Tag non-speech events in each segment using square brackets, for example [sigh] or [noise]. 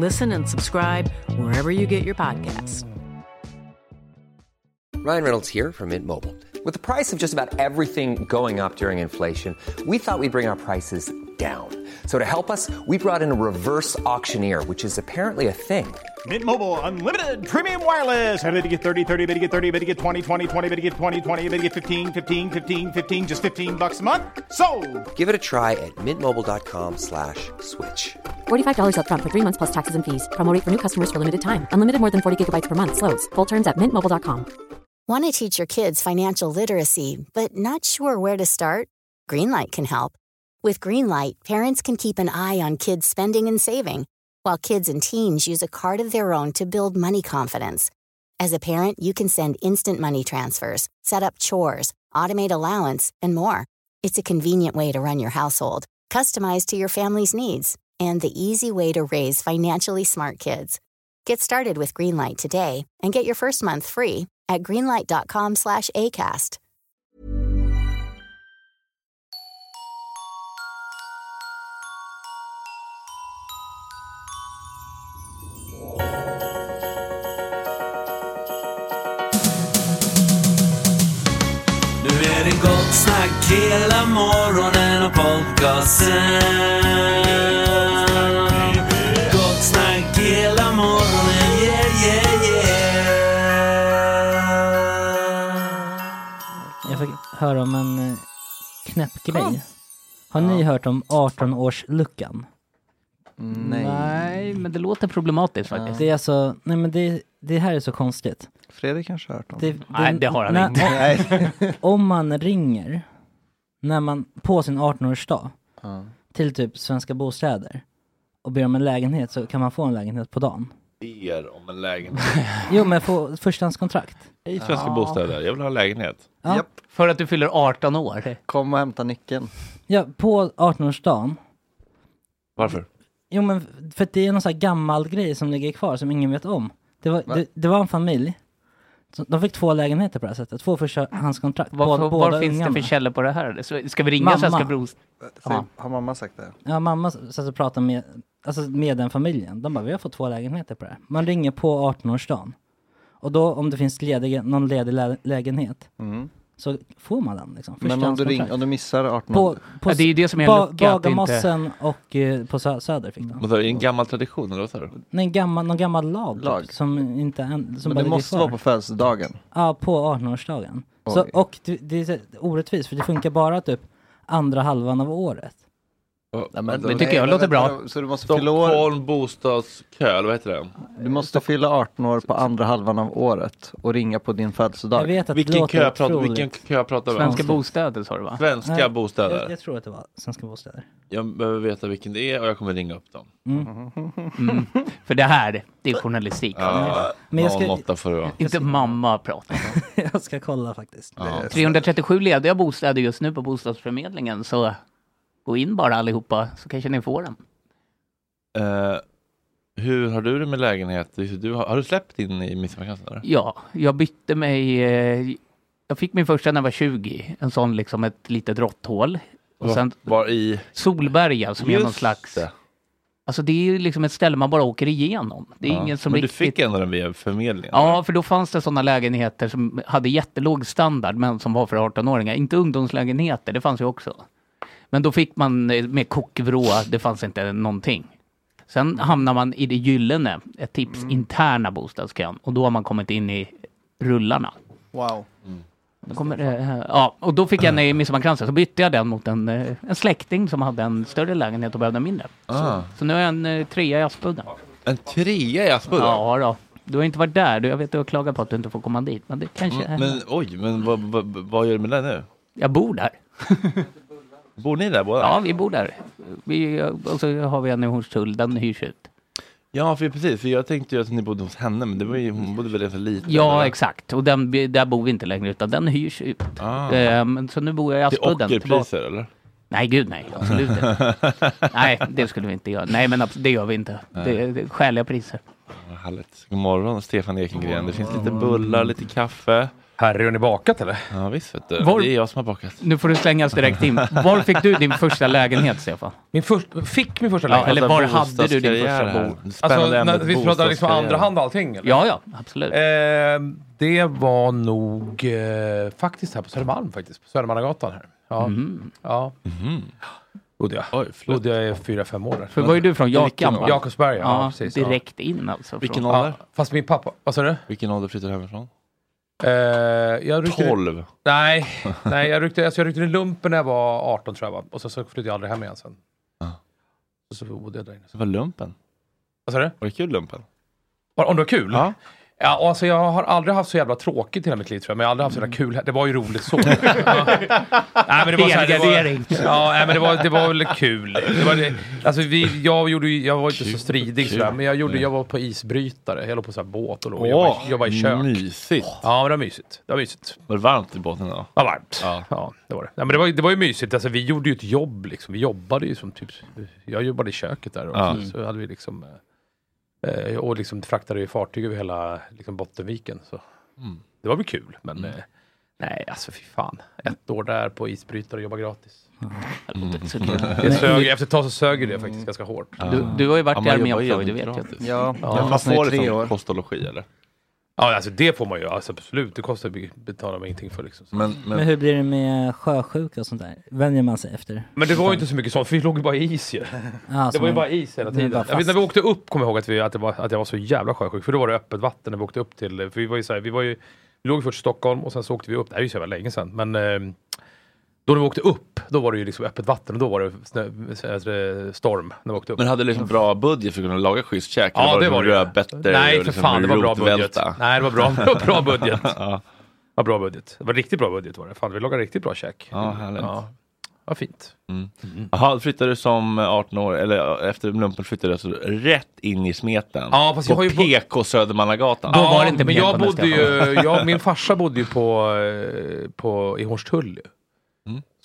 Listen and subscribe wherever you get your podcasts. Ryan Reynolds here from Mint Mobile. With the price of just about everything going up during inflation, we thought we'd bring our prices down. So to help us, we brought in a reverse auctioneer, which is apparently a thing. Mint Mobile unlimited premium wireless. Ready to get 30, 30, bit to get 30, bit to get 20, 20, 20, bit to get 20, 20, bit to get 15, 15, 15, 15 just 15 bucks a month. So, Give it a try at mintmobile.com slash switch. $45 upfront for three months plus taxes and fees. Promo rate for new customers for limited time. Unlimited more than 40 gigabytes per month. Slows. Full terms at mintmobile.com. Want to teach your kids financial literacy, but not sure where to start? Greenlight can help. With Greenlight, parents can keep an eye on kids' spending and saving, while kids and teens use a card of their own to build money confidence. As a parent, you can send instant money transfers, set up chores, automate allowance, and more. It's a convenient way to run your household, customized to your family's needs, and the easy way to raise financially smart kids. Get started with Greenlight today and get your first month free at greenlight.com snack hela morgonen och podcasten. Gott snack hela morgonen, yeah, yeah, yeah. Jag fick höra om en eh, knäpp grej. Har ni hört om 18-årsluckan? Nej. Nej, men det låter problematiskt faktiskt. Det är alltså, nej men det, det här är så konstigt. Fredrik kanske har hört om Det, Nej, det har han när- inte. [laughs] Nej. Om man ringer när man, på sin 18-årsdag Ja. till typ Svenska Bostäder och ber om en lägenhet så kan man få en lägenhet på dagen. Ber om en lägenhet. [laughs] Jo men få förstahandskontrakt. Hej Svenska Ja. Bostäder, jag vill ha en lägenhet. Ja. Japp. För att du fyller 18 år. Kom och hämta nyckeln. Ja, på 18-årsdagen. Varför? Jo men för att det är någon sån här gammal grej som ligger kvar som ingen vet om. Det var, Va? det, det var en familj. Så de fick två lägenheter på det här sättet. Två förstahandskontrakt. Var, Båda- var, båda finns det ungarna. för källor på det här? Ska vi ringa Mamma. Svenska Bros? Säg, Ja. Har mamma sagt det? Ja, mamma satt och pratade med, alltså med den familjen. De bara, vi har fått två lägenheter på det här. Man ringer på 18-årsdagen. Och då om det finns ledig, någon ledig lä lägenhet Mm. Så får man den liksom. Men om du, ring, om du missar 18 På, på Ja, det är det som är en ba, lucka, det inte- Bagarmossen och eh, på sö söder fick de. Vad sa du, en gammal tradition eller vad sa du? Nej, en gammal, någon gammal lag, typ, Lag. som inte än, som Men det måste vara på födelsedagen. Ja, på 18-årsdagen. Så, Oj. och det, det är orättvist för det funkar bara typ andra halvan av året. Nej, men då- det tycker jag låter bra. Så du måste fylla år, Stockholm bostadskö, eller vad heter det? du måste fylla 18 år på andra halvan av året och ringa på din Jag födelsedag. vet att det Vilken låter kö, pratar, otroligt. vilken kö pratar vi om? Svenska Bostäder sa du va? Svenska Nej, bostäder. Jag, jag tror att det var Svenska Bostäder. Jag behöver veta vilken det är och jag kommer ringa upp dem. Mm. För det här, det är journalistik. Ja, Men jag ska- 08 får det vara. Inte mamma pratar. [laughs] jag ska kolla faktiskt. Ja. 337 lediga bostäder just nu på bostadsförmedlingen så gå in bara allihopa så kanske ni får dem. Eh, hur har du det med lägenhet? Du, har, har du släppt in i Midsommarkransen? Ja, jag bytte mig. Eh, jag fick min första när jag var 20. En sån liksom ett litet råtthål. Och Var- sen Var i... Solberga som är någon Just slags... det. Alltså det är liksom ett ställe man bara åker igenom. Det är Ja. ingen som Men riktigt... du fick ändå den via förmedlingen? Ja, för då fanns det sådana lägenheter som hade jättelåg standard men som var för 18-åringar. Inte ungdomslägenheter, det fanns ju också. Men då fick man eh, med kokvrå, det fanns inte någonting. Sen hamnar man i det gyllene, ett tips, Mm. interna bostadskön. Och då har man kommit in i rullarna. Wow. Då kommer det, ja, och då fick jag en i Midsommarkransen, så bytte jag den mot en, eh, en släkting som hade en större lägenhet och behövde en mindre. Ah. Så, så nu är jag en eh, trea i Aspudden. En trea i Aspudden? Ja då. Du har inte varit där, du, jag vet du har klagat på att du inte får komma dit. Men det kanske... Mm, men oj, men vad, vad, vad gör du med den nu? Jag bor där. [laughs] Bor ni där båda? Ja, vi bor där. Vi, och så har vi en i Hornstull, den hyrs ut. Ja, för precis. För jag tänkte ju att ni bodde hos henne, men det var ju, hon bodde väl ganska lite? Ja, eller? exakt. Och den, där bor vi inte längre, utan den hyrs ut. Ah. Ehm, så nu bor jag i Till Aspudden. ockerpriser, eller? Nej, gud nej. Absolut inte. [laughs] nej, det skulle vi inte göra. Nej, men det gör vi inte. Det är, det är skäliga priser. Härligt. God morgon Stefan Ekengren. Det finns lite bullar, lite kaffe. Harry, har ni bakat eller? Ja visst vet du. Var- Det är jag som har bakat. Nu får du slängas direkt in. Var fick du din första lägenhet, Stefan? Min först, fick min första Ja, lägenhet? eller var hade du din första bo? Alltså, ämne, när vi pratar liksom andra hand och allting? Eller? Ja, ja, absolut. Eh, det var nog eh, faktiskt här på Södermalm faktiskt. På Södermannagatan här. Ja. Mhm. ja. Bodde jag. Bodde jag i fyra, fem år där. För var är du från? Jakan? Jakobsberg, ja, Ja, precis. direkt in alltså. Vilken från... ålder? Ja. Fast min pappa, vad sa du? Vilken ålder flyttade du hemifrån? Eh, jag ryckte, 12. Nej, nej jag, ryckte, alltså jag ryckte in lumpen när jag var 18 tror jag? Och så, så flyttade jag aldrig hem igen sen. Och så bodde jag där inne. Det var lumpen. Vad sa du? Var det kul lumpen? Var- Om det var kul? Ja. Ja, alltså jag har aldrig haft så jävla tråkigt i hela mitt liv tror jag, men jag har aldrig haft så jävla kul. Det var ju roligt så. [laughs] ja. nej, men det var så här, det Helgardering. var, ja, nej, men det var, det var väl kul. Det var, det, alltså vi, jag, gjorde, ju- jag var inte så stridig kul. sådär, men jag, gjorde, jag var på isbrytare. Jag låg på så här båt och låg och Åh, jobbade, jobbade i kök. Mysigt. Ja, men det var mysigt. Det var mysigt. Var det varmt i båten då? Det var varmt. Ja. Ja, det var det. Ja, men det, var, ju- det var ju mysigt. Alltså, vi gjorde ju ett jobb. Liksom. Vi jobbade ju som typ... Jag jobbade i köket där. Och Ja. så, så hade vi liksom... Eh, och liksom fraktade ju fartyg över hela liksom, Bottenviken. Så. Mm. Det var väl kul, men... Eh, nej, alltså fy fan. Ett år där på isbrytare och jobba gratis. Mm. Det sög, efter ett tag så sög det faktiskt ganska hårt. Du, du har ju varit Ja, i armén också, du vet ju. Ja, Ja, jag Man fastnade får i det tre som år. kost och logi eller? Ja, alltså det får man ju. Alltså, absolut. Det kostar att betala mig ingenting för. Liksom. Men, Men men hur blir det med sjösjuka och sånt där? Vänjer man sig efter? Men det var ju inte så mycket sånt, för vi låg ju bara i is ju. Ja, [laughs] Det var ju man- bara is hela tiden. Jag vet, när vi åkte upp kommer jag ihåg att, vi, att, det var, att jag var så jävla sjösjuk. För då var det öppet vatten när vi åkte upp till... För vi var ju så här, vi var ju... Vi låg först i Stockholm och sen så åkte vi upp. Det här är ju så jävla länge sedan. Men eh, då när vi åkte upp, då var det ju liksom öppet vatten. Och då var det snö, storm när vi åkte upp. men hade du liksom bra budget för att kunna laga schysst käk? ja, Eller det var det. rödbetor Nej, för liksom fan. Det var bra budget. Nej, det var bra, det var bra [laughs] budget. Det Ja, var bra budget. Det var riktigt bra budget var det. Fan, vi lagade riktigt bra käk. ja härligt. Ja, vad fint. Jaha, flyttade du som 18 år, eller efter lumpen flyttade du alltså rätt in i smeten? Ja, fast jag på har ju bo- PK Södermannagatan? Då var det inte men jag bodde ju, jag, min farsa bodde ju på, eh, på, i Hornstull.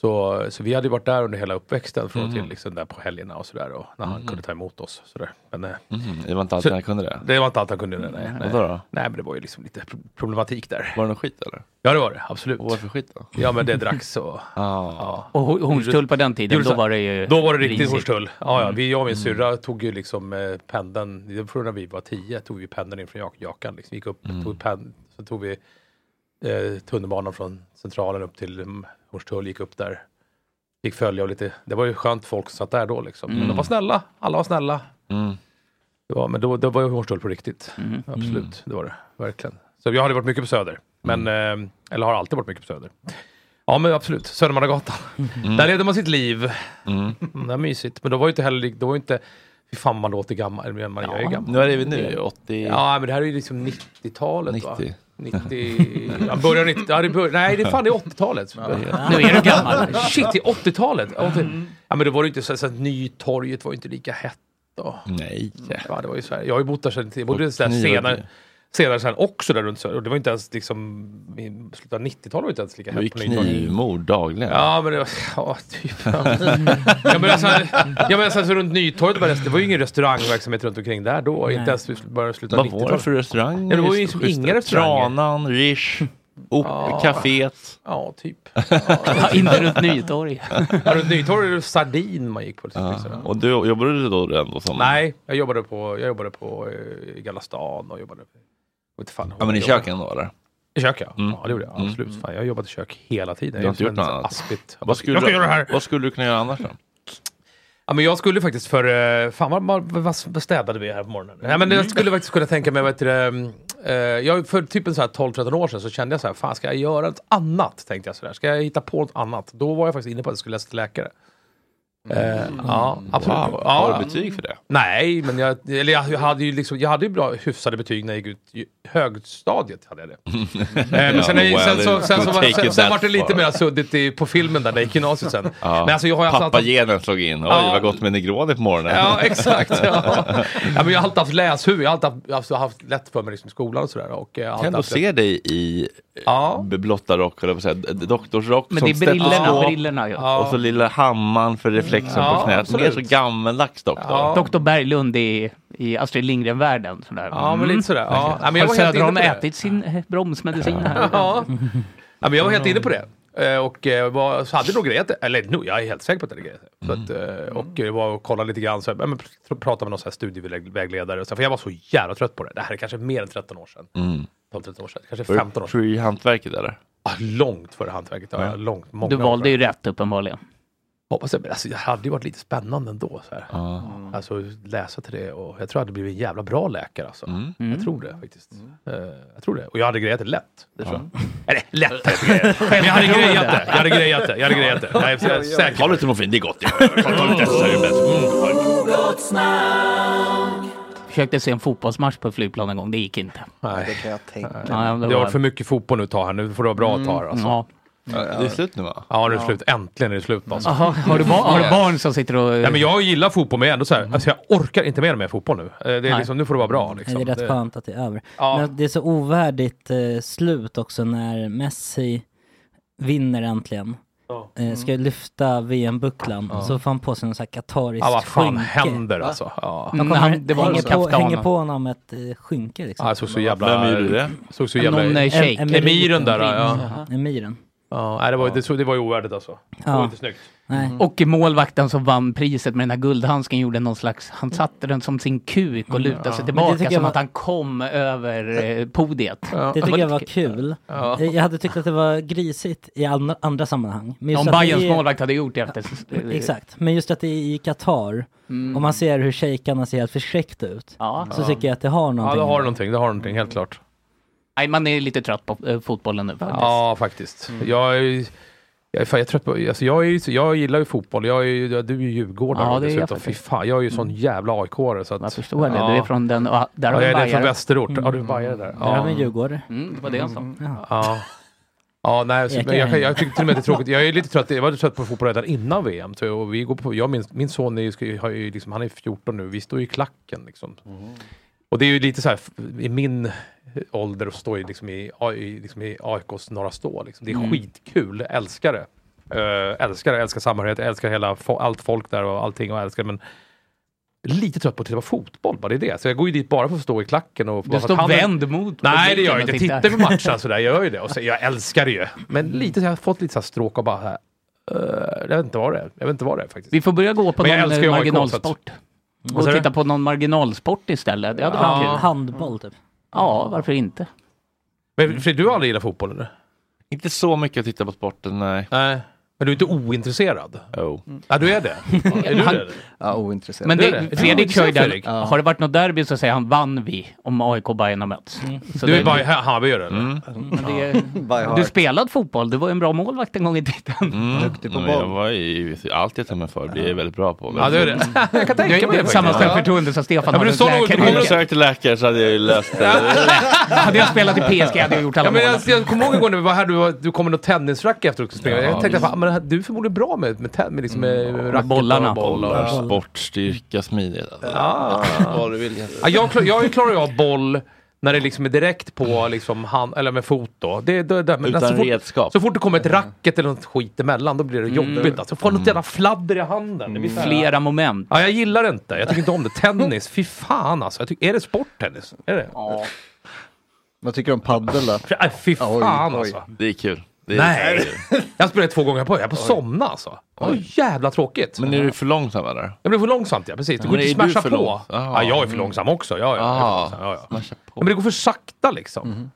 Mm. Så, så vi hade varit där under hela uppväxten från och till Mm. liksom där på helgerna och sådär. Och när han kunde ta emot oss. Sådär. Men eh, Mhm, Det var inte alltid Så- han kunde det? det var inte allt han kunde. Nej, nej, nej. Vadå då? nej men det var ju liksom lite pro- problematik där. Var det någon skit eller? Ja det var det, absolut. Och varför skit då? Ja men det dracks och... Ah. Ja. Och Ho- Hornstull på den tiden, Gjorde då så- var det ju Då var det riktigt risigt. Hornstull. Ja, ja. Vi, jag och min Mm. syrra tog ju liksom eh, pendeln, det var från när vi var tio, tog vi pendeln in från Jak- Jakan. Liksom. Gick upp, Mm. tog pen, så tog vi eh, tunnelbanan från Centralen upp till Hornstull, gick upp där. Fick följa och lite, det var ju skönt folk som satt där då liksom. Men de var snälla, alla var snälla. Mm. Det var, men då, då var Hornstull på riktigt. Mm. Absolut, det var det. Verkligen. Så jag hade varit mycket på Söder. Men, eh, eller har alltid varit mycket på Söder. Ja men absolut, Södermannagatan. Där levde man sitt liv. Mm. Mm, det var mysigt. Men då var ju inte heller, då var inte, fy fan man låter gammal, man jag är gammal. Nu är vi nu, 80... Ja men det här är ju liksom 90-talet va? 90. 90, ja, början 90, ja, det bör, nej det är fan det är 80-talet. Nu är du gammal. Shit, det är 80-talet! 80. Ja men det var ju inte så, så att Nytorget var inte lika hett då. Nej. Ja, det var ju så här. Jag har ju bott där sen, jag bodde där senare, senare sen också där runt Söder. Och det var inte ens liksom, i slutet av 90-talet var det inte ens lika Det var hett på Nytorget. knivmord dagligen. Ja men det var, [laughs] ja typ. ja, men alltså, ja, men alltså, runt Nytorget var det, det var ju ingen restaurangverksamhet runt omkring där då. Inte ens i av slutet av Vad var det 90-talet. för restauranger? Ja, det var ju liksom inga restauranger. Tranan, Rish, Op, Ja. Caféet. Ja, typ. [laughs] Ja, inte runt Nytorg. Ja, runt Nytorget är det sardin man gick på. Liksom, Ja. sådär. Och du, jobbade du då ändå som... Nej, jag jobbade på, jag jobbade på eh, Gamla stan och jobbade... Vet inte fan, Ja men i köken då eller? I kök ja. Mm. ja, det gjorde jag. Mm. Absolut. Fan, jag har jobbat i kök hela tiden. Du har inte gjort något annat? Aspigt. Vad skulle, jag ska du, göra det här! vad skulle du kunna göra annars då? Ja, men jag skulle faktiskt för... eh, Fan vad, vad, vad, vad städade vi här på morgonen? Nej, men jag skulle faktiskt kunna tänka mig... Vet du, det, eh, jag, för typ en så här 12-13 år sedan så kände jag så här, fan ska jag göra något annat? Tänkte jag så där. Ska jag hitta på något annat? Då var jag faktiskt inne på att jag skulle läsa till läkare. Eh, ja, absolut. Wow. Ja, Har du betyg för det? Nej, men jag, eller jag, jag hade ju liksom, jag hade ju bra hyfsade betyg när jag gick ut i högstadiet. Hade jag det. Eh, men sen, well, sen, så, sen, så, var- sen, sen var det lite mer suddigt i, på filmen där när jag gick gymnasiet sen. Ja. Men alltså, jag har Pappagenen slog in. Oj, Ja. vad gott med Negroni på morgonen. Ja, exakt. Ja. [laughs] Ja, men jag har alltid haft läshuvud, jag har alltid haft, alltså, haft lätt för mig liksom, i skolan och sådär. Och, eh, jag Kan haft se dig i Ja. blotta rock, eller vad säger doktorsrock Men som det är brillorna, brillorna, ja. Och så lilla hammaren för reflexen Ja, på knät. Mer absolut. så gammeldags doktor. Doktor Berglund i, i Astrid Lindgren-världen. sådär. Ja, men lite sådär. Ja. Ja, men jag Har Söderholm det. ätit sin eh, bromsmedicin här? Ja. ja, men jag var helt inne på det. Eh, Och eh, var, så hade nog grejat det. Eller nu, jag är helt säker på att det hade grejat det. Så att, Och var och kollade lite grann, så, här, men, pr- pratade med någon så här studievägledare. och Så, för jag var så jävla trött på det. Det här är kanske mer än 13 år sedan. Mm. 12-13 år sedan. Kanske Var 15 år du sedan. i hantverket eller? Ah, långt före hantverket. Ja, Ja. långt, många Du år valde före. ju rätt uppenbarligen. Hoppas jag, men alltså, det hade ju varit lite spännande ändå. Så här. Ja. Alltså läsa till det och jag tror jag hade blivit en jävla bra läkare. Alltså. Mm. Jag tror det faktiskt. Eh, jag tror det. Och jag hade grejat det lätt. Det tror jag. Eller lätt. [laughs] Men jag hade grejat det. Jag hade grejat det. Jag hade grejat det. Jag är jag är säker. Ta lite morfin, det är gott. Ta lite så är det bäst. Försökte se en fotbollsmatch på ett flygplan en gång, det gick inte. Nej. Det kan jag tänka mig. Ja, det Det har var- varit för mycket fotboll nu tag här. Nu får det vara bra ett tag. här, Alltså. Ja. Det är slut nu va? Ja, det är slut. Äntligen är det slut. Alltså. Jaha, har, du har du barn som sitter och... Ja, men jag gillar fotboll, men jag ändå så här, alltså jag orkar inte mer med fotboll nu. Eh, Det är Nej. liksom, nu får det vara bra. Liksom. Nej, det är rätt skönt att det är över. Ja. Men det är så ovärdigt eh, slut också när Messi vinner äntligen. Eh, ska lyfta VM-bucklan Ja. så får han på sig någon sån här katariskt Ja, vad fan skynke. händer alltså? Ja. Mm, kommer, han- det var hänger, på, hänger på honom ett eh, skynke liksom. Ja, jag såg så jävla... Vem gjorde det? Såg så jävla... Någon, shejk. Em- Emiren där, ja. Emiren. Ja, nej, det, var, det, så, det var ju ovärdigt alltså. Det var Ja. inte snyggt. Nej. Och målvakten som vann priset med den här guldhandsken gjorde någon slags, han satte den som sin kuk och lutade sig Men det tillbaka tycker som jag var- att han kom över eh, podiet. Det tycker jag var kul. Ja. Jag hade tyckt att det var grisigt i andra, andra sammanhang. Men Om att det Bayerns är- målvakt hade gjort det efter... Exakt, men just att det är i Qatar Mm. och man ser hur shejkarna ser helt förskräckta ut. Ja. Så tycker jag att det har Ja, någonting. det har någonting. Det har någonting, helt klart. Nej, man är lite trött på eh, fotbollen nu faktiskt. Ja, faktiskt. Jag är, jag är, fan, jag är trött på... Alltså, jag, är, jag gillar ju fotboll. Jag är, du är ju djurgårdare Ja, det är jag dessutom. Fy fan, jag är ju sån jävla AIK-are. Så att, Jag förstår det, du är från den... och Där ja, jag är från västerort. Ja, du är bajare där. Där har vi en Ja. djurgårdare. Mm, det var det jag sa. Ja. Ja, nej, så, Jag men jag, tycker till och med att det är tråkigt. Jag är lite trött. Jag var lite trött på fotboll redan innan VM. Så, och vi går på, jag, min, min son är, ju- har liksom, han är 14 nu. Vi står ju i klacken liksom. Och det är ju lite så här i min ålder att stå i, liksom, i, i, liksom, i AIKs Norra Stå. Liksom. Det är Mm. skitkul. Jag älskar det. Uh, älskar det, älskar samhörighet, jag älskar hela, allt folk där och allting och älskar men Lite trött på att titta på fotboll, bara det är det. Så jag går ju dit bara för att stå i klacken. Och, att står vänd mot Nej det gör jag inte. och Tittar på matchen sådär, jag gör ju det. Och så, jag älskar det ju. Men lite, så jag har fått lite så här stråk och bara här, eh, jag vet inte vad det är. Jag vet inte vad det är faktiskt. Vi får börja gå på Men jag någon marginalsport. Gå och du? titta på någon marginalsport istället. Det hade varit Ja. kul. Handboll typ. Ja, varför inte? Men Fredrik, du har aldrig gillat fotboll eller? Inte så mycket att titta på sporten, nej. Nej. Men du är inte ointresserad? Oh. Ja, du är det? [laughs] är du Han- det? Ja, ointresserad. Men Det är det. Fredrik Ja, kör ju den, Fredrik. Ja. har det varit något derby så säger han vann vi om AIK och Bayern har mötts. Så Du är bara Hammarbyare eller? Mm. men det, [laughs] By du spelade fotboll, du var ju en bra målvakt en gång i tiden. Mm. Duktig på Men jag boll. var i, allt jag tar mig för blir jag väldigt bra på. Ja, det är det. [laughs] Jag kan Du tänka mig det samma självförtroende som Stefan Ja, men har du nog- läkaren. Om jag du- sökte läkare så hade jag ju löst det. Hade jag spelat i PSG hade jag gjort alla Ja, men mål. jag, jag kommer ihåg en gång när vi var här, du, du kom med något tennisrack efter också. jag tänkte, men du är förmodligen bra med, med, med, liksom, med racket bollarna. och bollar. Bollar, sport, styrka, smidighet. Alltså. Ja. Vad du vill. Ja, jag, klar- jag klarar ju av boll när det liksom är direkt på liksom hand, eller med fot då. Det, det, det, men Utan så, fort, redskap. så fort det kommer ett racket eller något skit emellan då blir det jobbigt. Alltså, får något jävla fladder i handen. Det blir här- Flera moment. Ja, jag gillar det inte. Jag tycker inte om det. Tennis, fy fan alltså. Jag tycker, är det sporttennis? Är det? Vad tycker du om paddel då? Fy Oj, fan oj. alltså. Det är kul. Det är Nej. [laughs] Jag spelade två gånger på Jag på att somna alltså. Oj. jävla tråkigt. Men är du för långsam eller? Jag blev för långsamt ja, precis. Det går inte att du smasha på. lång- Ja, Aha. jag är för långsam också. Ja, ja, Ah, långsam, ja, ja. smasha på. Ja, men det går för sakta liksom.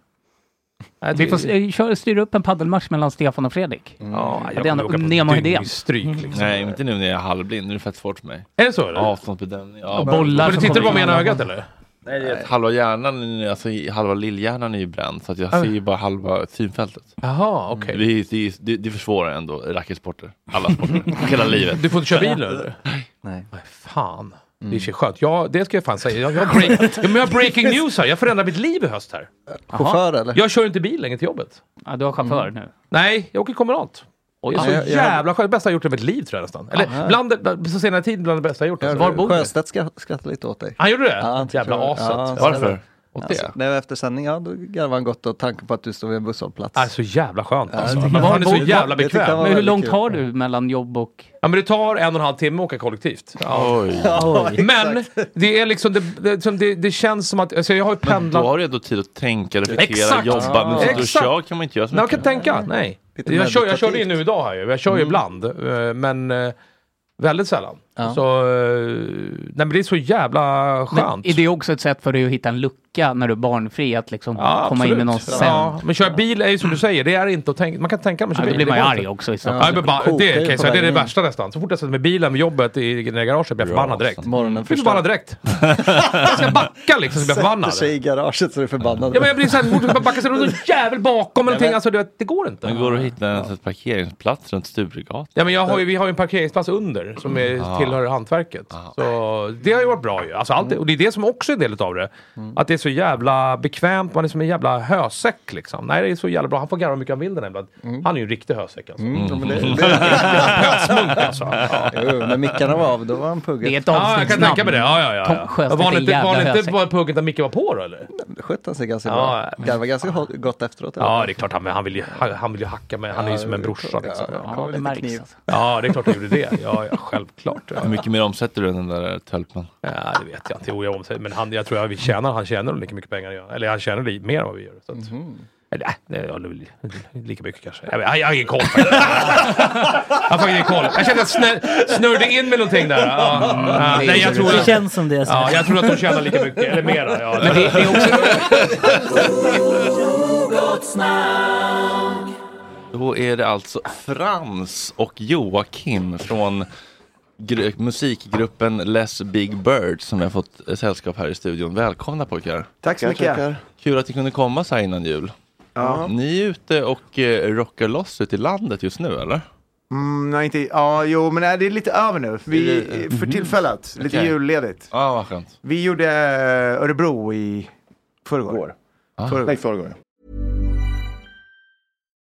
Nej, Vi får eh, köra, styra upp en paddelmatch mellan Stefan och Fredrik. Ja, Det jag är kommer åka på dyngstryk liksom. Nej, inte nu när jag är halvblind. Nu är det fett svårt för mig. Är det så? Avståndsbedömning. Ja, bollar Men du tittar kommer bara med ena ögat eller? Nej, det är- Halva hjärnan, alltså halva lillhjärnan är ju bränd så att jag Ah. ser ju bara halva synfältet. Jaha, okej. Det, det, det, det försvårar ändå racketsporter. Alla sporter. [laughs] Hela livet. Du får inte köra bil nu eller? Nej. Fan. Det är skönt. Ja, det ska jag fan säga. Jag, jag, [laughs] break, ja, men jag har breaking [laughs] news här. Jag förändrar mitt liv i höst här. Chaufför eller? Jag kör inte bil längre till jobbet. Ja, du har chaufför nu. Nej, jag åker kommunalt. Oj, så ja, jag- jävla skönt. Det bästa jag gjort i mitt liv tror jag nästan. Eller Ja. bland det, på senare tid bland det bästa jag gjort. Ja, Alltså. Var bor du? Sjöstedt skrattar lite åt dig. Han gjorde det? Ja, han Jävla aset. ja, Varför? Åt Alltså, det? nej, efter sändning, ja, då garvade han gott åt tanken på att du stod vid en busshållplats. Ja, så jävla skönt Ja, alltså. det tycker Men jag han är så jävla bekväm. Men hur långt kul. har du mellan jobb och... Ja men det tar en och en halv timme att åka kollektivt. Ja. Oj. Ja, Men det är liksom, det, det, det, det känns som att, alltså jag har ju Men då pendlat. har du ändå tid att tänka, reflektera, Exakt. jobba. Men sitter du kör kan man inte göra så Nej, jag kan mycket. tänka, nej. Jag, kör, jag meditativt. in nu idag här ju, jag kör ju ibland. eh, Men eh, väldigt sällan. Ja. Så, eh, nej men det är så jävla skönt. Men är det också ett sätt för dig att hitta en lucka när du är barnfri? Att liksom Ja, komma in med någon absolut. sen? Ja, men köra bil är ju som du säger, det är inte att tänka, man kan tänka man kör Ja, då bil. blir man det ju arg inte. också i så Ja. men bara, det kan jag säga, det är det värsta nästan. Så fort jag sätter mig i bilen med jobbet i i garaget blir jag förbannad direkt. Morgonen Jag blir förbannad direkt. jag ska backa liksom så blir jag förbannad. Sätter sig i garaget så är du förbannad. Ja men jag blir såhär, fort jag ska backa så är det någon jävel bakom eller någonting. Alltså det, det går inte. Men går det att hitta en parkeringsplats runt Sturegatan? Ja men jag har ju, vi har ju en parkeringsplats under som är, tillhör hantverket. Så det har ju varit bra ju. Alltså, allt, och det är det som också är en del av det. Att det är så jävla bekvämt, man är som en jävla hösäck liksom. Nej det är så jävla bra, han får garva hur mycket han vill den jävla. Han är ju en riktig hösäck alltså. Mm, det, det, [laughs] Pösmunk alltså. Ja. jo, när mickarna var av, då var han Det är pugget. ett Ja, jag kan avsnittsnamn. tänka mig det. Ja, ja, ja. Ja. Var det inte, var det inte bara pugget när Micke var på då eller? skötte han sig ganska Ja, bra. Garvade ganska gott efteråt. eller? Ja, det är klart. Han, men han, vill ju, han, han vill ju hacka med. Han är ju som en brorsa liksom. Ja, det märks. Ja, det är klart han gjorde det. Ja, ja självklart. Hur mycket mer omsätter du än den där tölpen? Ja, det vet jag inte. Jo, jag omsätter- men han, jag tror att vi tjänar, han tjänar lika mycket pengar. jag. Eller han tjänar li, mer än vad vi gör. Så att, Eller nej, är väl lika mycket kanske. Jag, jag, jag har ingen koll. jag har faktiskt ingen koll. Jag kände att jag snurrade in med någonting där. Ja, ja, nej, jag tror Det att, känns som det. ja, jag tror att de tjänar lika mycket, eller mera. Ja, Men det, det är också... Då är det alltså Frans och Joakim från musikgruppen Les Big Birds som vi har fått eh, sällskap här i studion. Välkomna pojkar! Tack så mycket. Kul att ni kunde komma så här innan jul. Ja. Ni är ute och eh, rockar loss ute i landet just nu eller? Mm, nej, inte, ja, jo, men nej, det är lite över nu. Vi, Är det- för tillfället, lite Okej. julledigt. Ja, vad skönt. Vi gjorde eh, Örebro i förrgår. Förrgår. Nej, förrgår.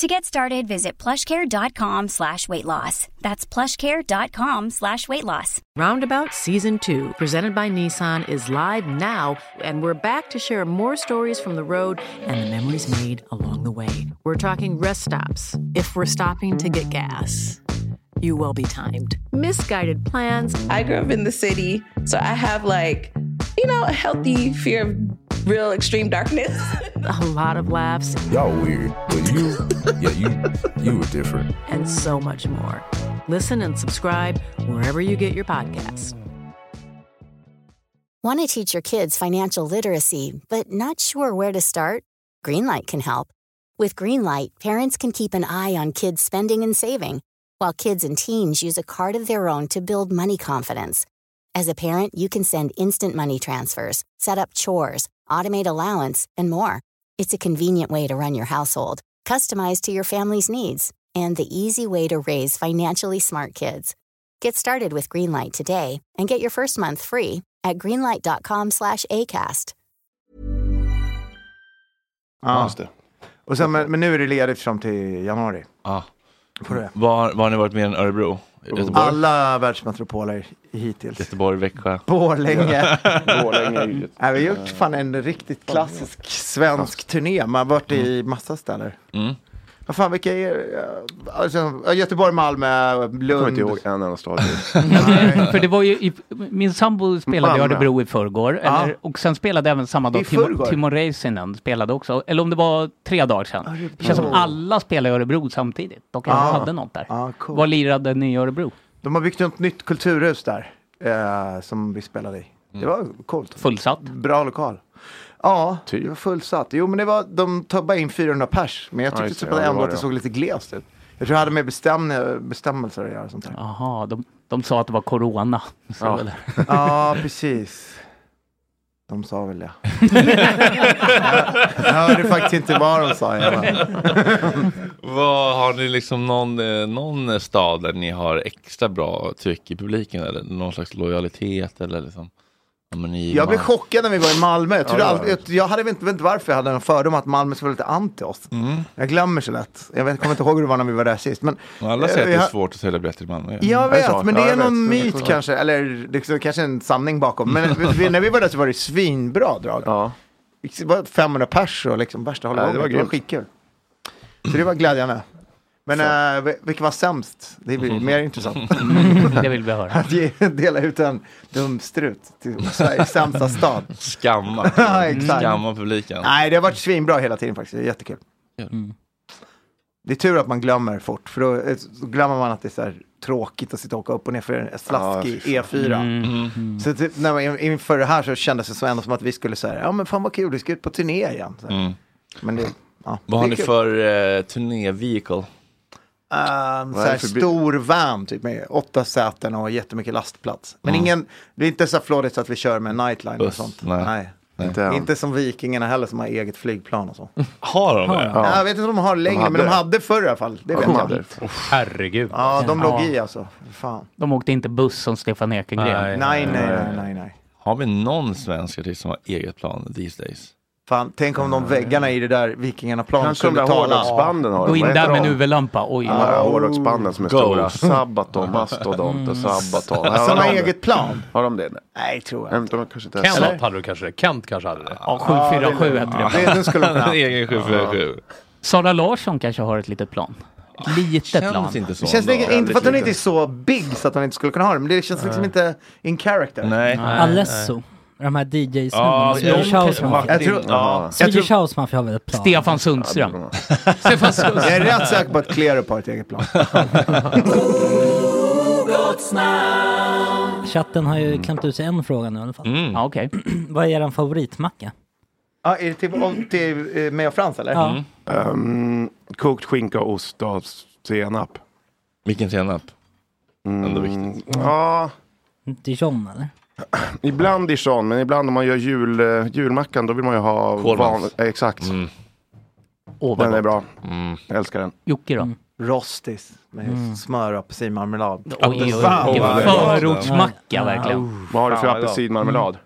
To get started, visit plushcare.com slash weight loss. That's plushcare.com slash weight loss. Roundabout Season 2, presented by Nissan, is live now, and we're back to share more stories from the road and the memories made along the way. We're talking rest stops, if we're stopping to get gas. You will be timed. Misguided plans. I grew up in the city, so I have like, you know, a healthy fear of real extreme darkness. [laughs] A lot of laughs Y'all weird, but you, yeah, you, you were different. and so much more. Listen and subscribe wherever you get your podcasts. Want to teach your kids financial literacy, but not sure where to start? Greenlight can help. With Greenlight, parents can keep an eye on kids' spending and saving, while kids and teens use a card of their own to build money confidence. As a parent, you can send instant money transfers, set up chores, automate allowance, and more. It's a convenient way to run your household, customized to your family's needs, and the easy way to raise financially smart kids. Get started with Greenlight today and get your first month free at greenlight.com slash ACAST. Ja. Just det. Och sen, men, men nu är det ledigt fram till januari. Ja. Får det. Var, var har ni varit mer än Örebro? Göteborg? Alla världsmetropoler hittills. Göteborg, Växjö? Borlänge. [laughs] Borlänge Nej, vi har gjort fan en riktigt klassisk svensk turné. Man har varit i massa städer. Mm. Vad fan, vilka är ja, alltså, Göteborg, Malmö, Lund. Jag kommer inte ihåg en enda stad. [laughs] För det var ju i, min sambo spelade i. Örebro i förrgår. Ja. Eller, och sen spelade även samma dag Timo? Timo Räisänen spelade också. Eller om det var tre dagar sedan. Det känns som alla spelade i Örebro samtidigt. De kanske Ja. hade något där. Ja, cool. Vad lirade ni i Örebro? De har byggt ett nytt kulturhus där. Eh, som vi spelade i. Det var coolt. Fullsatt? Bra lokal. Ja, det var fullsatt. Jo, men det var, de tog bara in 400 pers. Men jag Ja, tyckte det. typ Ja, det ändå att det det. såg lite glest ut. Jag tror jag hade med bestäm bestämmelser att göra. Sånt där. Jaha, de, de sa att det var corona. [laughs] Så Ja. eller? Ja, precis. De sa väl det. [laughs] jag hörde faktiskt inte vad de sa. Jag. Vad Har ni liksom någon, eh, någon stad där ni har extra bra tryck i publiken eller någon slags lojalitet eller liksom? Ja, Jag blev chockad när vi var i Malmö. Jag, trodde Ja, var aldrig, jag, jag hade inte vet inte varför jag hade en fördom att Malmö skulle vara lite anti oss. Mm. Jag glömmer så lätt. Jag vet, kommer inte ihåg hur det var när vi var där sist. Men, Alla säger att det eh, är jag- svårt att sälja biljetter i Malmö. Jag vet, men det Ja, är någon vet. myt kanske, eller det är kanske en sanning bakom. Men [laughs] vi, när vi var där så var det svinbra drag. Det var 500 pers och liksom värsta Ja, hållet. det var det var grymt. skitkul. Så det var glädjande. Men äh, vilket var sämst? Det blir mer intressant. [laughs] Det vill vi höra. Att ge, dela ut en dumstrut till Sveriges sämsta stad. Skamma. [laughs] Skamma publiken. Nej, det har varit svinbra hela tiden faktiskt. Det är jättekul. Det är tur att man glömmer fort, för då, eh, så glömmer man att det är så här tråkigt att sitta och åka upp och ner för en slaskig Ja, fy fan. E4. Mm. Så typ, när man, inför det här så kändes det så ändå som att vi skulle säga, ja men fan vad kul, vi ska ut på turné igen. Mm. Men det, ja, Vad det har ni kul. för uh, turnévehicle? Um, Vad så här stor van typ med åtta säten och jättemycket lastplats. Men Mm. ingen, det är inte så flådigt så att vi kör med nightline och Buss, sånt. nej. Nej. Inte. Inte som Vikingarna heller som har eget flygplan och så. [laughs] Har de det? Ja. Jag vet inte om de har längre, hade men de hade förr i alla fall. Det vet jag. Herregud. Ja, de låg Ja. i alltså. Fan. De åkte inte buss som Stefan Ekengren. Nej, nej, nej, nej, nej. Har vi någon svensk artist som har eget plan these days? Fan, tänk om de väggarna i det där Vikingarna-planet kunde tala. hårdrocksbanden har Gå in där med en UV-lampa. Oj. Här hårdrocksbanden som är stora. Sabaton, Mastodont och Sabaton. Alltså, de har eget plan? Har de det? Nej, tror jag Nej, inte Kent Eller? hade du kanske det. Kent kanske hade det. Ja, 747 hette det. Det, den skulle kunna [laughs] ha. Egen 747. Sara Larsson kanske har ett litet plan. Litet plan. inte så. Det känns ändå. inte, inte för att hon inte är så big så att hon inte skulle kunna ha det, men det känns liksom inte in character. Nej. Alesso. De här DJ-snubbarna. Swedish House Mafia. Jag tror, Ja. jag, Swedish tror, House Mafia har väl ett plan? Stefan Sundström. [laughs] Stefan Sundström. jag är rätt säker på att Clearup har ett eget plan. [laughs] Chatten har ju klämt ut sig en fråga nu i alla fall. Mm. Ja, okej. [clears throat] Vad är er favoritmacka? Ja, är det till, till eh, mig och Frans eller? Ja. Um, kokt skinka, ost och senap. Vilken senap? Ändå Mm, viktigt. ja, Dijon eller? [clears throat] ibland dijon, men ibland om man gör jul, eh, julmackan då vill man ju ha Kålmans. eh, Exakt, Mm. Vad den är bra. Mm. Jag älskar den. Jocke då? Rostis med smör och apelsinmarmelad. Förortsmacka verkligen. Vad har du för apelsinmarmelad?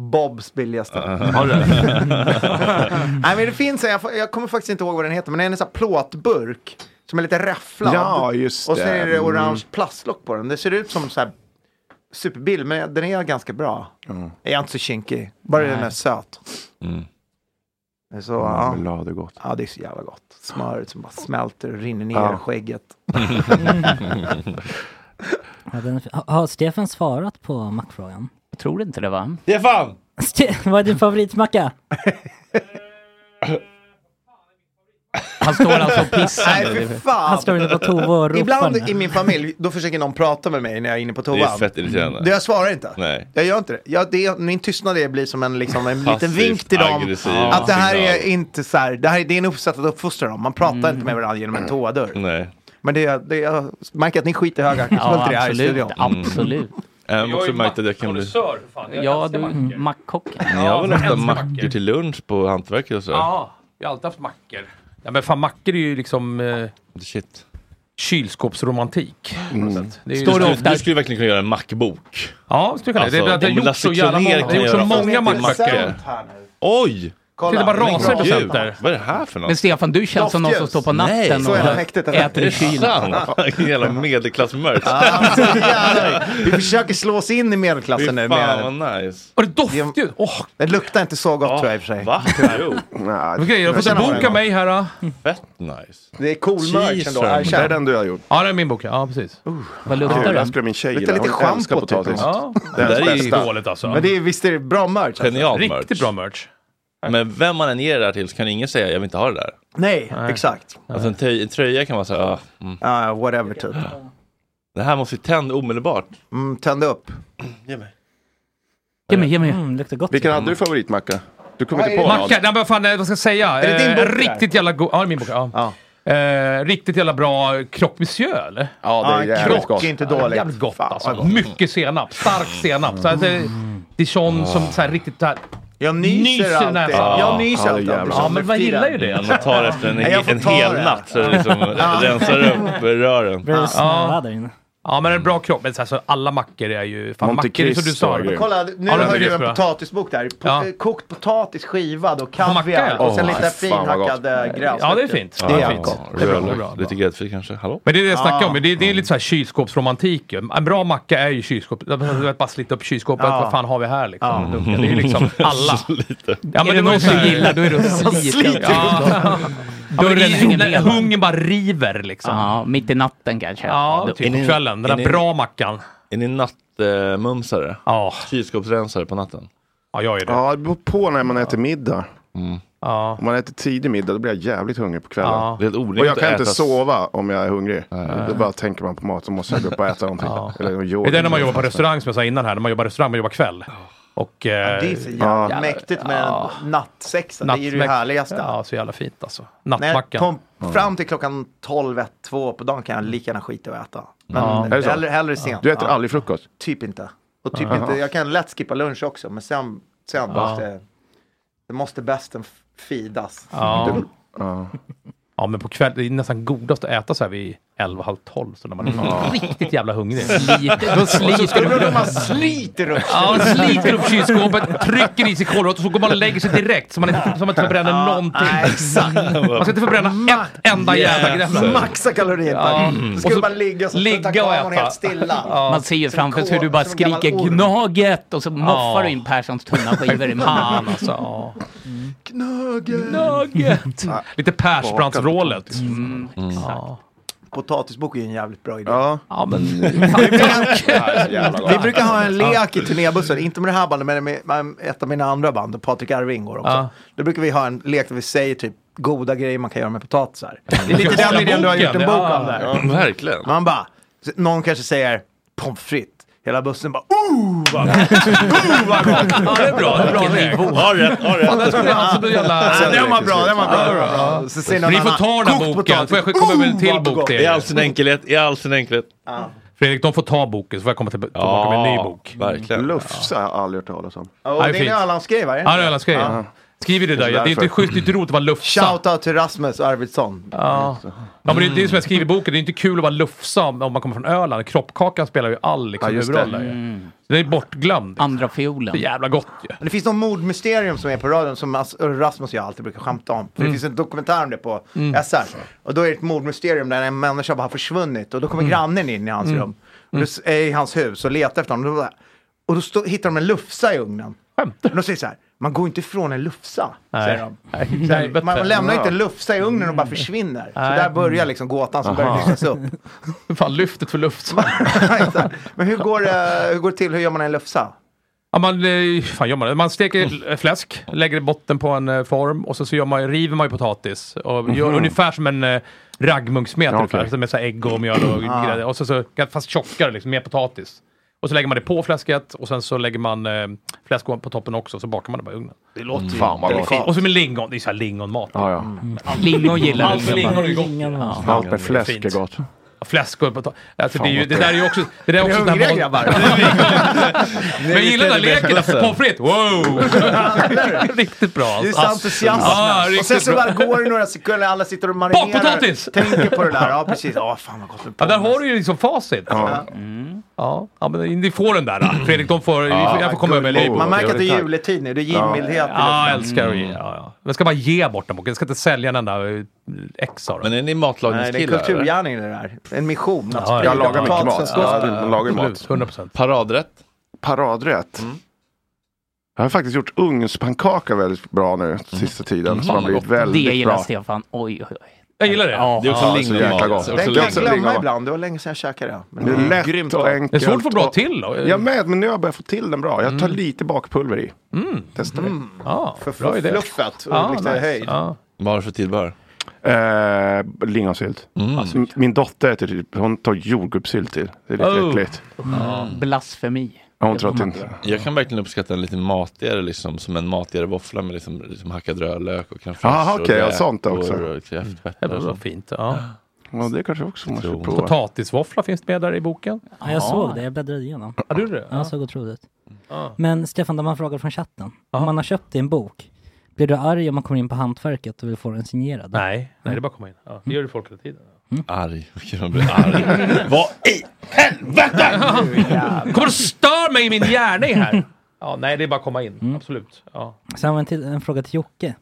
Bobs billigaste. [laughs] Har du det? [laughs] Nej men det finns en, jag, jag kommer faktiskt inte ihåg vad den heter, men det är en sån här plåtburk som är lite räfflad. Ja, just Och så det. är det Mm. orange plastlock på den. Det ser ut som så här superbild, men den är ganska bra. Jag är inte så kinkig, bara den är söt. Mm. Så, ja. Marmelad är gott. ja, det är så jävla gott. Smöret som bara smälter och rinner ner Ja. i skägget. [laughs] Ja, Har Stefan svarat på mackfrågan? Jag tror inte det va? Stefan! Ste- [laughs] vad är din favoritmacka? [laughs] Han står alltså och pissar Nej, för fan. Han står inne på toa och ropar Ibland i min familj, då försöker någon prata med mig när jag är inne på Det är toan. fett irriterande. Det jag svarar inte. Nej. Jag gör inte det. Jag, det är, min tystnad är, blir som en, liksom, en liten Passivt vink till dem. Att det här är inte så här, det, här, det är en uppsatt att uppfostra dem. Man pratar Mm. inte med varandra genom en toadörr. Nej. Men det, det, jag märker att ni skiter höga Ja, det här i absolut. studion. Absolut. Jag har också märkt att jag kan bli... för fan. Jag Ja, du, mackor. mackkocken. Ni har väl jag ofta mackor. till lunch på hantverket och så? Ja, jag har alltid haft mackor. Ja men fan mackor är ju liksom eh, Shit. kylskåpsromantik. sätt. Det är ju Står det Du, ofta... du skulle verkligen kunna göra en mackbok. Ja, skulle jag kunna. Alltså, det, det, det, om har gjort Lasse jävla Kronér många, kan det har gjort så göra många mackor. Oj! Kolla. Det bara rasar på center. Vad är det här för något? Men Stefan, du känns som någon som står på natten och äter i kylen. Vilken [laughs] [laughs] jävla medelklassmerch. Vi försöker slå oss in i medelklassen nu. Fan vad nice. Och det doftar ju. Åh, Det luktar inte så gott tror jag i och för sig. Va? Jo. Okej, jag får känner ta vad bok det av mig här då. Fett nice. Det är cool merch ändå. Det är den du har gjort. Ja, det är min bok. Ja, precis. Vad luktar den? jag skulle min tjej gilla. lite schampo, typ. Det är Det där är ju. Dåligt alltså. Men det är, visst är det bra merch? Alltså? Genial Riktigt merch. bra merch. Men vem man än ger det här till så kan ingen säga jag vill inte ha det där. Nej, exakt. Alltså en, en tröja kan vara så här, ah, mm. Ja, whatever typ. det här måste vi tända omedelbart. Mm, tänd upp. Ge mig. Ge mig, ge mig. Mm, luktar gott. Vilken hade du favoritmacka? Du kommer inte på Macka, någon? nej, men vad fan, vad ska jag säga? Är det din Eh, bok där? riktigt jävla god. Ja, det är min bok. Ja. Ja. Eh, riktigt jävla bra croque monsieur, eller? Ja, det är Ja, jävligt krock gott. är inte Ja, dåligt. Jävligt gott Fan, alltså. Mycket senap. Stark senap. Så här, det, Dijon som så här, riktigt där. Jag nyser, Nyser alltid. nästan. Jag nyser Ja, det är alltid. Ja, men man gillar ju det. Man tar efter en, jag en hel natt så det liksom rensar upp rören. Blir där inne? Ja, men en bra kropp. Men så här, så alla mackor är ju... Fan, Monte mackor är som du sa. grym. Kolla, nu Ja, har du en bra. potatisbok där. Po- Ja. eh, Kokt potatis skivad och kaviar. Och sen lite finhackad eh, gräs. Ja, det är fint. Ja, Det är fint. Det är bra, är bra. Lite gräddfil kanske. Hallå? Men det är det jag snackar om. Det är, det är lite så här kylskåpsromantik ju. En bra macka är ju kylskåp. Du vet, bara slita upp kylskåpet. Ja. Vad fan har vi här liksom? Det är ju liksom [laughs] alla. Ja, Är det någon här- gillar, då är det att slita. Ja. Dörren hänger med. hungern bara river liksom. Ja, mitt i natten kanske. Ja, typ Är på ni- kvällen. Den är där ni- bra mackan. Är ni nattmumsare? Ja, Kylskåpsrensare på natten? ja jag är det. Ja, det beror på när man äter middag. Ja. Om man äter tidig middag då blir jag jävligt hungrig på kvällen. Ja. Det är Och jag kan inte äta sova om jag är hungrig. Då bara tänker man på mat så måste jag gå upp och äta någonting. Eller Det är det när man jobbar på restaurang som jag sa innan här. När man jobbar på restaurang, man jobbar kväll. Och... Det är så jävla Ja. mäktigt med Ja. nattsexa. Det är ju det härligaste. Ja, så jävla fint alltså. Nej, Nattmackan. på, fram till klockan 12, 1, 2 på dagen kan jag lika gärna skita och äta. Men Ja. Så? hellre, hellre sent. Du äter Ja. aldrig frukost? Typ inte. Och typ inte. Jag kan lätt skippa lunch också, men sen, sen måste det måste bästen fidas. Ja. Ja. ja, men på kväll, det är nästan godast att äta så här vid 11, halv 12. Så när man är [laughs] riktigt jävla hungrig. Sliter, då sliter Då du. man sliter upp Ja, sliter upp kylskåpet, trycker i sig kolhydrater och så går man och lägger sig direkt så man inte, så man inte förbränner någonting. Nej, exakt. Man ska inte förbränna ett enda jävla gräs. Maxa kalorier. Ja. Och skulle så man ligga så ligga och äta. helt stilla. Man ser ju framför sig hur du bara skriker. Gnaget och så moffar Ja. du in Perssons tunna skivor i munnen. alltså. ja. Gnöget. Nugget. Lite Persbrandtsvrålet. Mm. Ja. Potatisbok är ju en jävligt bra idé. Ja. ja, men... [laughs] Vi brukar ha en lek i turnébussen, inte med det här bandet men med, med ett av mina andra band, Patrik Arving går också. Ja. Då brukar vi ha en lek där vi säger typ goda grejer man kan göra med potatisar. [laughs] Det är lite den idén du har gjort en bok om där. Ja, verkligen. Man bara, någon kanske säger pommes frites. Hela bussen bara oh vad gott! oh vad gott! Ja, det är bra. Det är bra lek. Har rätt, har rätt. det skulle alltså bli jävla... Ja, den var bra, den var bra. Ja. Så säger någon Ni får ta den här boken, får jag komma med en till bok till I all sin enkelhet, i all sin enkelhet. Fredrik, de får ta boken så får jag komma till- tillbaka med en ny bok. verkligen. Lufsa har jag aldrig hört talas om. Oh, Ja, det är en. Ölandsgrej va? Ja, det är alla skrev. Skriver det där. Kanske Ja, det är inte schysst, det är inte roligt att vara lufsa. Shoutout till Rasmus Arvidsson. Ja. ja, men det, det är som jag skriver i boken, det är inte kul att vara lufsa om man kommer från Öland. Kroppkakan spelar ju all liksom, Ja, huvudroll det. där ju. Det är bortglömd. Andra Det är fiolen. jävla gott ju. Men det finns någon mordmysterium som är på radion som As- Rasmus och jag alltid brukar skämta om. För det finns en dokumentär om det på SR. Och då är det ett mordmysterium där en människa bara har försvunnit. Och då kommer grannen in i hans rum. Och då s- är i hans hus och letar efter honom. Och då, stå, hittar de en lufsa i ugnen. Skämtar Och de säger så här, man går inte ifrån en lufsa. Nej. Säger de. Nej, Så här, man, lämnar inte en lufsa i ugnen och bara försvinner. Så Nej. där börjar liksom gåtan som börjar lysas upp. [laughs] Fan, lyftet för lufsa. [laughs] Exakt. Men hur går, det, hur går det till? Hur gör man en lufsa? Ja, man, eh, fan gör man det? Man steker eh, fläsk, lägger i botten på en eh, form och så, så gör man, river man ju potatis. Och gör ungefär som en eh, raggmunksmet ungefär, med så ägg och mjöl och grädde. Och så, så, fast tjockare, liksom, mer potatis. Och så lägger man det på fläsket och sen så lägger man eh, fläsk på toppen också så bakar man det bara i ugnen. Det låter ju Fan, vad gott. Och så med lingon, det är så här lingonmat. Ja, ja. Lingon gillar Allt lingon är gott. Allt med fläsk fint. är gott. Fläsk och potatis. Alltså, det, är ju, det där är ju också... Det där är också hungriga [laughs] [laughs] där grabbar? Men jag gillar den leken, pommes frites, wow! [laughs] riktigt bra. Det är alltså. så entusiasm. Ja, och sen så bara går det några sekunder, alla sitter och marinerar. Bakpotatis! Tänker på det där. Ja, precis. Ja, fan vad gott med Ja, där pommes. har du ju liksom facit. Ja. Ja, Ja, ja men ni får den där. då. [clears throat] Fredrik, de får, jag får komma över med Man märker att det är juletid nu. Det är givmildhet. i Ja, jag älskar att ge. Ja, ja. Jag ska bara ge bort den boken. Jag ska inte sälja en enda eh, ex av den. Men är ni Nej, det är en matlagningskillar? kulturgärning det där. En mission. Att Ja, jag lagar mycket mat Ja, man lagar mat. Absolut, 100 procent. Paradrätt? Paradrätt. Jag har faktiskt gjort ugnspannkaka väldigt bra nu sista tiden. Som har blivit Det väldigt gillar bra. Stefan. Oj, oj, oj. Jag gillar det. Ja. Det är också Ja, jäkla gott. Är Den kan jag glömma lingon. ibland. Det var länge sedan jag käkade det. Men Det är lätt grymt och enkelt. Det är svårt att få bra till då. Jag med, men nu har jag börjat få till den bra. Jag tar lite bakpulver i. Mm. Testar det. Ja, För, bra för idé. fluffet och Ja, lite nice. höjd. Ja. Vad har du för tillbehör? Eh, lingonsylt. Alltså, m- min dotter äter typ, hon tar jordgubbssylt till. Det är lite Oh. äckligt. Blasfemi. Ja, Hon tror att det inte... Jag kan verkligen uppskatta en lite matigare, liksom, som en matigare våffla med liksom, liksom hackad rödlök och crème fraîche Aha, och okej, ja, räkor sånt också. och Det var så. fint. Ja. Ja, det kanske också man ska prova. Potatisvåffla finns med där i boken. Ja, jag såg det, jag bläddrade igenom. Ja, du det? Ja, det såg otroligt. Ja. Men Stefan, de har frågat från chatten. Ja. Om man har köpt din bok, blir du arg om man kommer in på hantverket och vill få den signerad? Nej, nej, det är bara att komma in. Ja, det gör ju folk hela tiden. Arg. Vilken man blir arg. [laughs] Vad i [laughs] Kommer du stör mig i min gärning här? Ja, nej, det är bara att komma in. Mm. Absolut. Ja. Sen har vi en, till, en fråga till Jocke.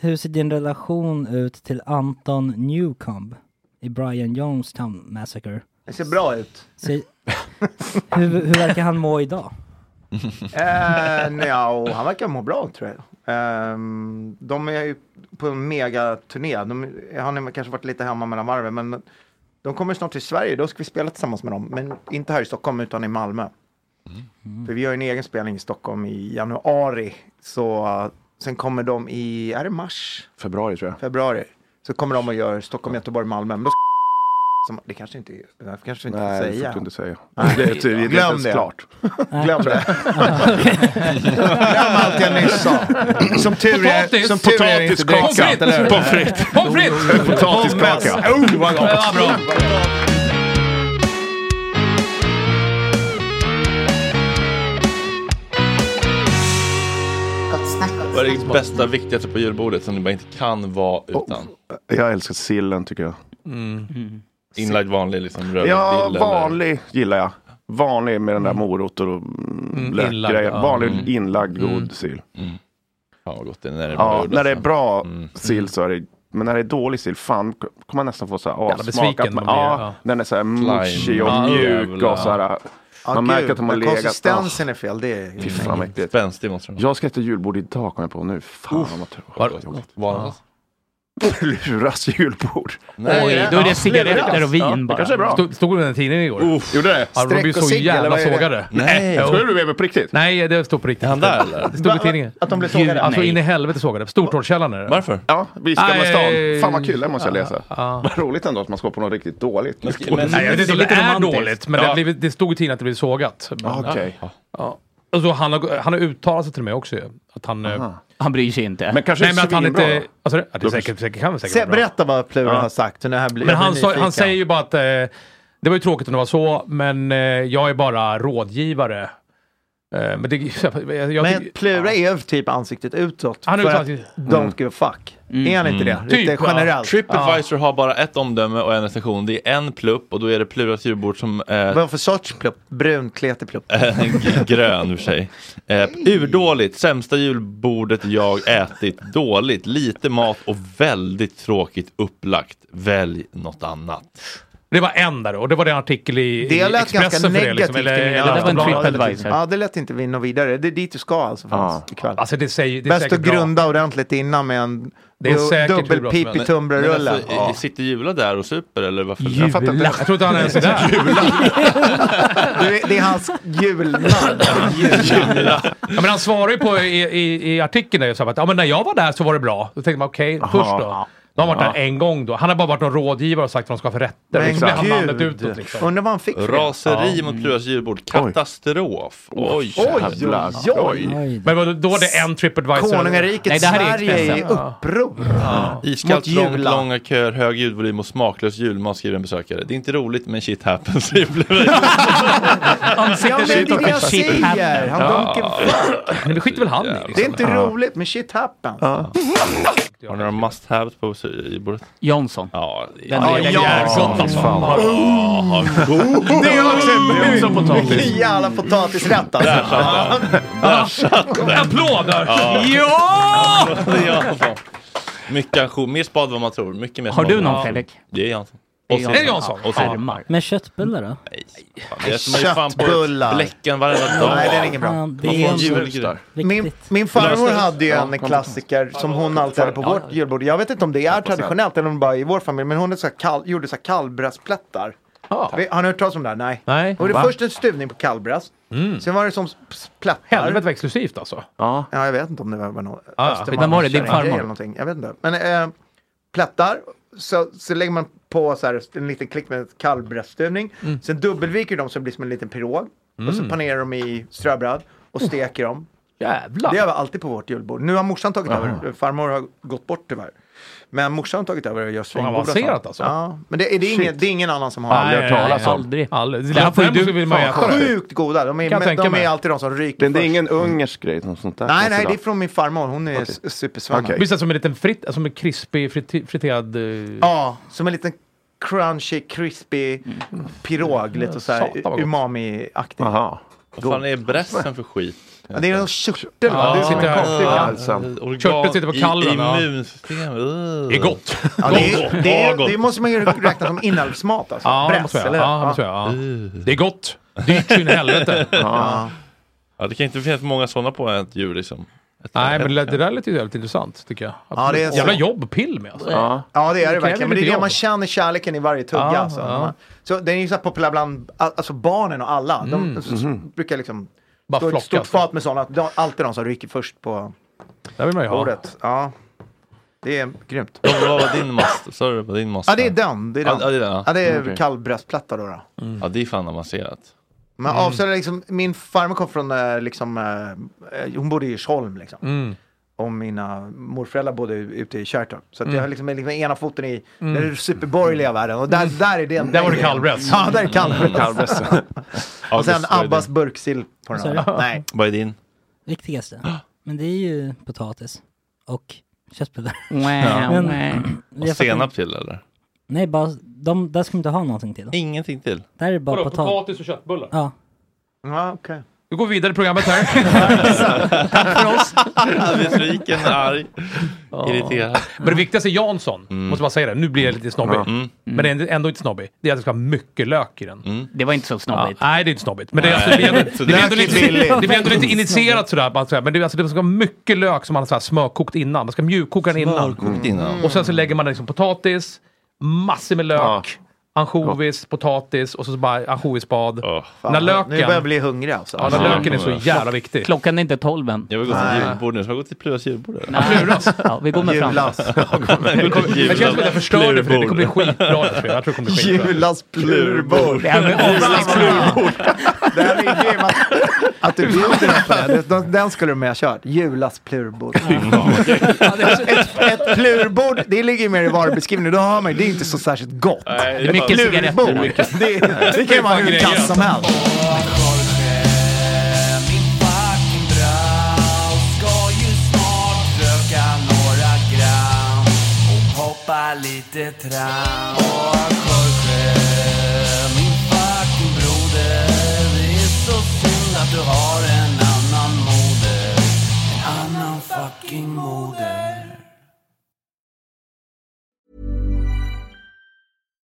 Hur ser din relation ut till Anton Newcomb i Brian Jonestown Massacre? Det ser bra ut. Se, hur, hur verkar han må idag? [laughs] Eh, nja, han verkar må bra tror jag. Ehm, de är ju på en megaturné. De, har kanske varit lite hemma mellan varven men de kommer snart till Sverige. Då ska vi spela tillsammans med dem. Men inte här i Stockholm utan i Malmö. För vi gör en egen spelning i Stockholm i januari. Så uh, sen kommer de i, är det mars? Februari tror jag. Februari. Så kommer de och gör Stockholm, Göteborg, Malmö. Men då som, det kanske inte, det kanske inte Nej, får det säga. får du inte säga. Nej. Det är, det är inte Glöm det. klart. Glöm det. Glöm allt jag nyss sa. Som tur är, som tur är inte Potatiskaka. Pommes frites. Pommes frites! Potatiskaka. Oh, vad gott. Ja, bra. Vad är det bästa, viktigaste på julbordet som ni bara inte kan vara utan? Jag älskar sillen tycker jag. Inlagd vanlig liksom röd Ja, dill, eller? vanlig gillar jag. Vanlig med den där morötter och mm, ja. Vanlig Mm. inlagd god sill. Ja, vad gott när det är Ja, när det är alltså. bra Mm. sill så är det men när det är dålig sill, fan kommer man nästan få så här avsmak. man, man ja, ja. Den är så här mushy och Ja, mjuk och så här. Ja, Man märker att de har legat- Konsistensen är fel. Det är Fy fan vad äckligt. Spänstig måste den. Jag ska äta julbord idag kommer jag på nu. Fan vad tråkigt. Var, Var- [laughs] Luras julbord. Oj, då är det cigaretter och vin Ja, det bara. kanske är bra. Stod, stod det i den tidningen igår? Gjorde det? Ja, de blev Streck och så cigg, eller jävla vad är det? sågade. Nej. Jo. Tror du med mig på riktigt? Nej, det stod på riktigt. Är han där eller? Det stod i tidningen. Att de blir sågade? Alltså Nej. in i helvete sågade. Stortorrskällan är det. Varför? Ja, vid Gamla Nej. stan. Fan vad kul, det måste jag läsa. Vad roligt ändå att man ska på något riktigt dåligt. Men- Nej, jag vet inte om Det är lite är romantiskt. dåligt, men det, Ja. har blivit, det stod i tidningen att det blev sågat. Men, Okej. ja. Alltså, han, har, han har uttalat sig till mig också ju. Att han... eh, Han bryr sig inte. Men kanske Nej men att han inte... Alltså, det, det är säkert, säkert, kan säkert Se, vara bra. berätta vad Plura Ja. har sagt. Nu här blir, Men han, sa, han säger ju bara att eh, det var ju tråkigt om det var så, men eh, jag är bara rådgivare. Eh, men det, [laughs] jag, jag, Men Plura är typ ansiktet utåt. Han är för att ansiktet. Don't give a fuck. Är han inte det? Typ, Lite ja. generellt. Tripadvisor har bara ett omdöme och en recension. Det är en plupp och då är det Pluras julbord som eh, Vad för sorts plupp? Brun, kletig plupp. G- [laughs] grön i och för sig. Eh, urdåligt, sämsta julbordet jag ätit. Dåligt, lite mat och väldigt tråkigt upplagt. Välj något annat. Det var en där och det var en artikel i, Det i Expressen ganska för det. Liksom, eller, eller det var en. TripAdvisor. Ja, det lät inte vi nå vidare. Det är dit du ska alltså Frans, ikväll. Alltså det säger, det är Bäst att bra. grunda ordentligt innan med en bra dubbelpipig tunnbrödsrulle. Alltså, Ja. Sitter Jula där och super eller varför? Jag fattar inte. Jag tror inte han ens är där. [laughs] Du, det är hans julnamn. Ja, men han svarar ju på i, i, i artikeln där, så att ja, men när jag var där så var det bra. Då tänkte man okej, först då. Då har han varit där en gång då. Han har bara varit någon rådgivare och sagt vad de ska ha för rätter. Men Liksom han gud. utåt liksom. Undrar vad han fick. Raseri mot Pluras julbord. Katastrof. Oj. Oj, oj, oj. Oj. Men vadå, då var det en Tripadvisor. Konungariket Nej, det här är Sverige är i uppror. Iskallt Mot långt, långa köer, hög ljudvolym och smaklös julmat skriver en besökare. Det är inte roligt men shit happens. [laughs] Ja, men det är det jag Shit säger. Han Ja. Men det skiter väl han i. Det är Liksom. inte roligt, men shit happens. Har ni några must haves på på julbordet? Jansson. Ja, Den är jävligt gott alltså. Oh, Det är också en potatis. vilken jävla potatisrätt alltså. Där satt den. Där satt den. Applåder! Ja! Ja! ja! Mycket auktion, mer spad än vad man tror. Mycket mer Har du någon, Ja. Fredrik? Det är Jansson. Det är Och Jansson. Är det Jansson? Och så- Skärmar. Men köttbullar då? På Köttbullar. bläcken varenda dag. Nej, det är inget bra. Man får är en julgrej. Min, min farmor hade ju en klassiker som hon alltid hade på vårt julbord. Jag vet inte om det är traditionellt eller om det bara är i vår familj. Men hon så kall, gjorde så här kallbröstplättar. Vi- Har ni hört talas om det här? Nej. Nej. Och det Va? var först en stuvning på kallbröst. Sen var det som plättar. Helvete vad exklusivt alltså. Ja. Ja, jag vet inte om det var någon Ah. Östermalm- Vem var det? Din farmor? Jag vet inte. Men äh, plättar. Så, så lägger man på så här, en liten klick med kallbröststuvning. Mm. Sen dubbelviker de så det blir som en liten pirog. Och så Mm. panerar de i ströbröd och steker dem. Jävlar. Det har vi alltid på vårt julbord. Nu har morsan tagit Aha. över. Farmor har gått bort tyvärr. Men morsan har tagit över och gör svingoda avancerat alltså. Ja, men det, är- det, är ingen, det är ingen annan som har Nej, nej, nej, aldrig. aldrig. Det här får ju du vill man ju äta det. Sjukt goda. De är, Kan de mig. är alltid de som ryker Men det är först. ingen ungersk grej? Något sånt där, Nej, nej, det är från min farmor. Hon är okay. supersvenna. Visst är det som en liten fritt, som en krispig frite- friterad... eh, Ja, som en liten crunchy, crispy pirog. Lite så här umami-aktig. Jaha. Vad fan är brästen för skit? Ja, det är någon körtel Ja, va? det Du sitter sitter här. här. Ja. Körteln sitter på kalven, ja. Immunsystem. Uh. Det är gott. Ja, det, är, det, Ja, är, det måste man ju räkna som inälvsmat alltså. Ja, det Bräss, måste jag. eller? Ja, det måste jag. Ja. Det är gott. Dyrt så in i helvete. [laughs] Ja. Ja, det kan inte finnas många sådana på ett djur liksom. Nej, men det, det där lät ju jävligt intressant tycker jag. Ja, det är så. Jävla jobb pill med alltså. Ja. Ja, det är det kräver verkligen. Men det är det man känner kärleken i varje tugga. Ja, alltså. ja. Så den är ju så populär bland alltså barnen och alla. De Mm. så, så, brukar liksom Bara ett flockas. stort fat med sådana. De, alltid de som ryker först på Det vill man ju ha. bordet. Ja. Det är grymt. Vad vad var din mast? Sa du det din mast? Ja, det är den. Det är den. Ja, det är den. ja. Ja, det är Okej. kallbröstplatta då. då. Ja, det är fan avancerat. Men Mm. avslöjar liksom, min farmor kom från, eh, liksom, eh, hon bodde i Djursholm liksom. Mm. Och mina morföräldrar bodde ute i Kärrtorp. Så att Mm. jag har liksom, liksom ena foten i den superborgerliga världen. Och där, där är det en Där var det kallbröst. Ja, där är. Kallbröst. [laughs] [laughs] och sen Abbas burksill på den. du? Nej. Vad är din? Viktigaste? Men det är ju potatis och köttbullar. [laughs] Wow. Och jag senap till eller? Nej, bara, de, där ska man inte ha någonting till. Ingenting till? Där är bara Vadå, potatis. potatis och köttbullar? Ja. Ja, okej. Vi går vidare i programmet här. [laughs] Tack för oss. Besviken, arg, irriterad. Men det viktigaste är Jansson. Mm. Måste man säga det. Nu blir jag lite snobbig. Mm. Men det är ändå inte snobbig. Det är att det ska ha mycket lök i den. Mm. Det var inte så Ja, snobbigt. nej, det är inte snobbigt. Men det, är, alltså, det blir ändå, [laughs] det blir ändå, lite, det blir ändå lite initierat sådär. Man. Men det, är alltså, det ska vara mycket lök som man har smörkokt innan. Man ska mjukkoka den innan. Smörkokt innan. Och sen så lägger man liksom potatis, massor med lök, Ja. Ansjovis, potatis och så bara ansjovisbad. Åh, När Nu börjar jag löken, bli hungrig alltså. ja, när Ja. löken är så jävla viktig. Klockan är inte tolv än. Jag vill gå till julbord nu, så jag går till Pluras julbord. eller? Nej. [laughs] Ja, vi går med fram. Julas. [laughs] Det kommer- Jag känner som att jag förstörde för det. Det kommer bli skitbra. Jag tror jag tror det kommer bli skitbra. Julas plurbord. Det med avslagsbord. Det här är grym att, att du bjuder den på det. Den, den skulle de ha kört. Julas plurbord. ett, ett plurbord, det ligger ju mer i varubeskrivningen. Då hör man ju, det är inte så särskilt gott. Mycket cigaretter. Det, det kan ju vara hur kass som helst. Min fucking